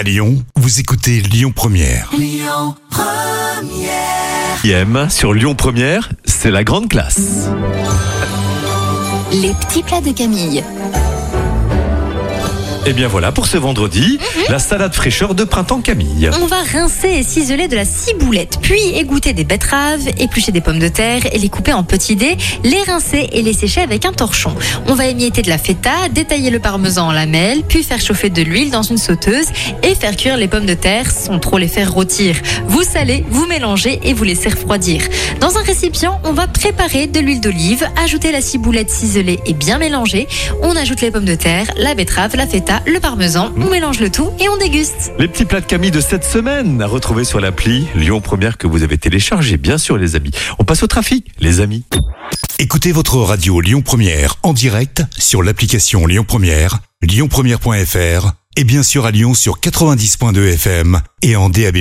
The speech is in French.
À Lyon, vous écoutez Lyon Première. IM sur Lyon Première, c'est la grande classe. Les petits plats de Camille. Et bien voilà pour ce vendredi, la salade fraîcheur de printemps Camille. On va rincer et ciseler de la ciboulette, puis égoutter des betteraves, éplucher des pommes de terre et les couper en petits dés, les rincer et les sécher avec un torchon. On va émietter de la feta, détailler le parmesan en lamelles, puis faire chauffer de l'huile dans une sauteuse et faire cuire les pommes de terre sans trop les faire rôtir. Vous salez, vous mélangez et vous laissez refroidir. Dans un récipient, on va préparer de l'huile d'olive, ajouter la ciboulette ciselée et bien mélangée. On ajoute les pommes de terre, la betterave, la feta, le parmesan, on mélange le tout et on déguste. Les petits plats de Camille de cette semaine à retrouver sur l'appli Lyon Première que vous avez téléchargé, bien sûr les amis. On passe au trafic, les amis. Écoutez votre radio Lyon Première en direct sur l'application Lyon Première, lyonpremière.fr et bien sûr à Lyon sur 90.2 FM et en DAB+.